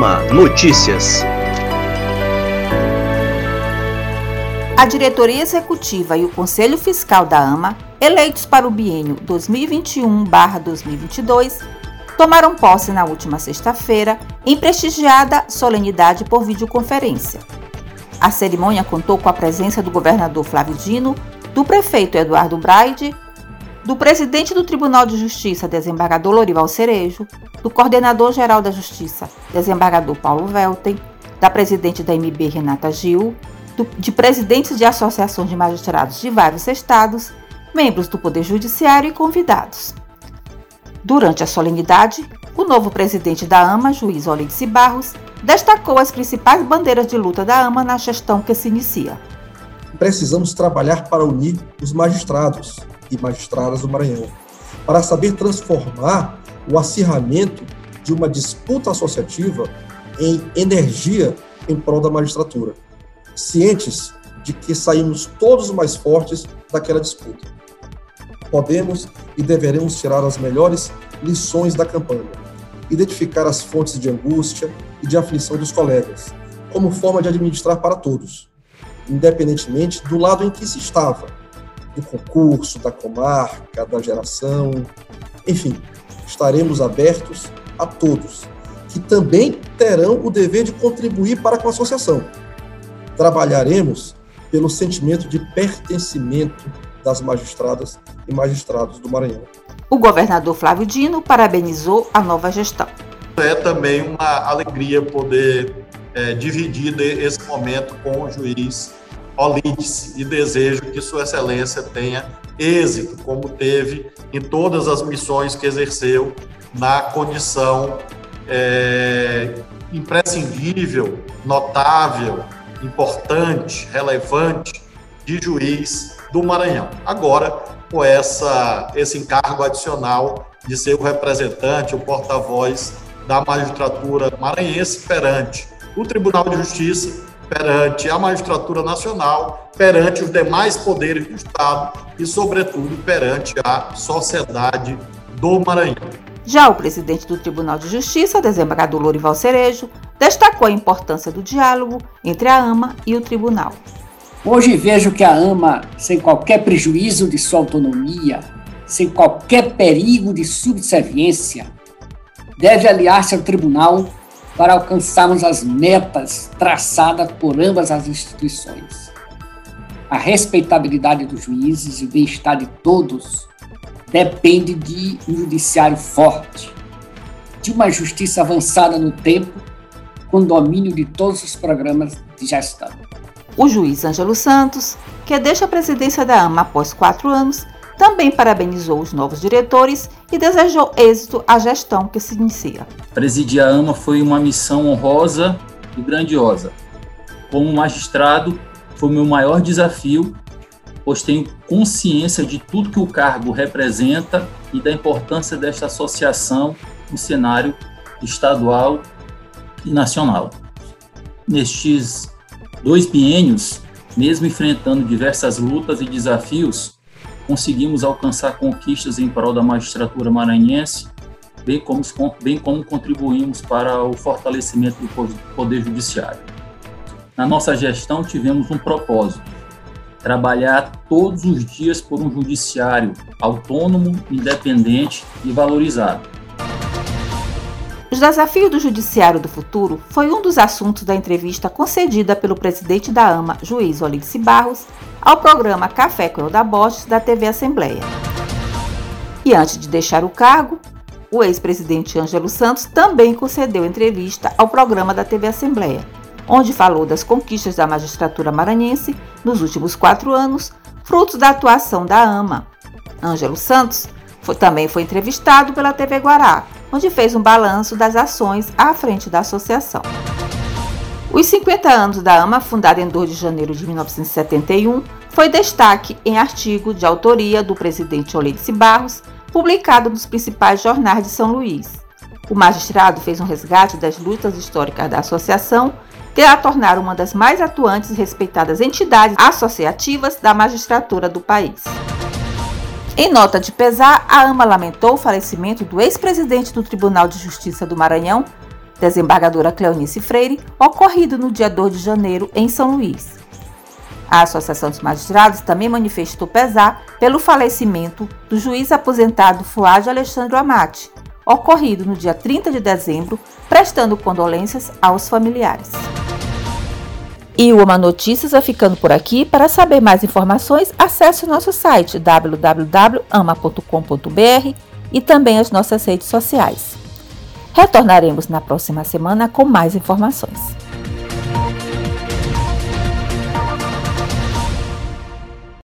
Notícias. A diretoria executiva e o Conselho Fiscal da AMA, eleitos para o biênio 2021-2022, tomaram posse na última sexta-feira em prestigiada solenidade por videoconferência. A cerimônia contou com a presença do governador Flávio Dino, do prefeito Eduardo Braide, do presidente do Tribunal de Justiça, desembargador Lorival Cerejo, do coordenador-geral da Justiça, desembargador Paulo Velten, da presidente da MB Renata Gil, do, de presidentes de associações de magistrados de vários estados, membros do Poder Judiciário e convidados. Durante a solenidade, o novo presidente da AMA, juiz Olidice Barros, destacou as principais bandeiras de luta da AMA na gestão que se inicia. Precisamos trabalhar para unir os magistrados e magistradas do Maranhão, para saber transformar o acirramento de uma disputa associativa em energia em prol da magistratura, cientes de que saímos todos mais fortes daquela disputa. Podemos e deveremos tirar as melhores lições da campanha, identificar as fontes de angústia e de aflição dos colegas, como forma de administrar para todos, independentemente do lado em que se estava, do concurso, da comarca, da geração, enfim, estaremos abertos a todos, que também terão o dever de contribuir para com a associação. Trabalharemos pelo sentimento de pertencimento das magistradas e magistrados do Maranhão. O governador Flávio Dino parabenizou a nova gestão. É também uma alegria poder é, dividir esse momento com o juiz Olides e desejo que Sua Excelência tenha êxito, como teve em todas as missões que exerceu na condição é, imprescindível, notável, importante, relevante de juiz do Maranhão. Agora, com essa, esse encargo adicional de ser o representante, o porta-voz da magistratura maranhense perante o Tribunal de Justiça, perante a magistratura nacional, perante os demais poderes do Estado e, sobretudo, perante a sociedade do Maranhão. Já o presidente do Tribunal de Justiça, desembargador Lorival Cerejo, destacou a importância do diálogo entre a AMA e o tribunal. Hoje vejo que a AMA, sem qualquer prejuízo de sua autonomia, sem qualquer perigo de subserviência, deve aliar-se ao tribunal para alcançarmos as metas traçadas por ambas as instituições. A respeitabilidade dos juízes e o bem-estar de todos depende de um judiciário forte, de uma justiça avançada no tempo, com domínio de todos os programas de gestão. O juiz Ângelo Santos, que deixa a presidência da AMA após quatro anos, também parabenizou os novos diretores e desejou êxito à gestão que se inicia. Presidir a AMA foi uma missão honrosa e grandiosa. Como magistrado, foi meu maior desafio, pois tenho consciência de tudo que o cargo representa e da importância desta associação no cenário estadual e nacional. Nestes dois biênios, mesmo enfrentando diversas lutas e desafios, conseguimos alcançar conquistas em prol da magistratura maranhense, bem como, bem como contribuímos para o fortalecimento do Poder Judiciário. Na nossa gestão, tivemos um propósito: trabalhar todos os dias por um judiciário autônomo, independente e valorizado. Os desafios do Judiciário do Futuro foi um dos assuntos da entrevista concedida pelo presidente da AMA, juiz Olice Barros, ao programa Café com Elda Borges da TV Assembleia. E antes de deixar o cargo, o ex-presidente Ângelo Santos também concedeu entrevista ao programa da TV Assembleia, onde falou das conquistas da magistratura maranhense nos últimos quatro anos, frutos da atuação da AMA. Ângelo Santos foi, também foi entrevistado pela TV Guará, onde fez um balanço das ações à frente da associação. Os 50 anos da AMA, fundada em 2 de janeiro de 1971, foi destaque em artigo de autoria do presidente Olidice Barros, publicado nos principais jornais de São Luís. O magistrado fez um resgate das lutas históricas da associação, que a tornaram uma das mais atuantes e respeitadas entidades associativas da magistratura do país. Em nota de pesar, a AMA lamentou o falecimento do ex-presidente do Tribunal de Justiça do Maranhão, desembargadora Cleonice Freire, ocorrido no dia 2 de janeiro em São Luís. A Associação dos Magistrados também manifestou pesar pelo falecimento do juiz aposentado Fuad Alexandre Amati, ocorrido no dia 30 de dezembro, prestando condolências aos familiares. E o Uma Notícias vai ficando por aqui. Para saber mais informações, acesse o nosso site www.ama.com.br e também as nossas redes sociais. Retornaremos na próxima semana com mais informações.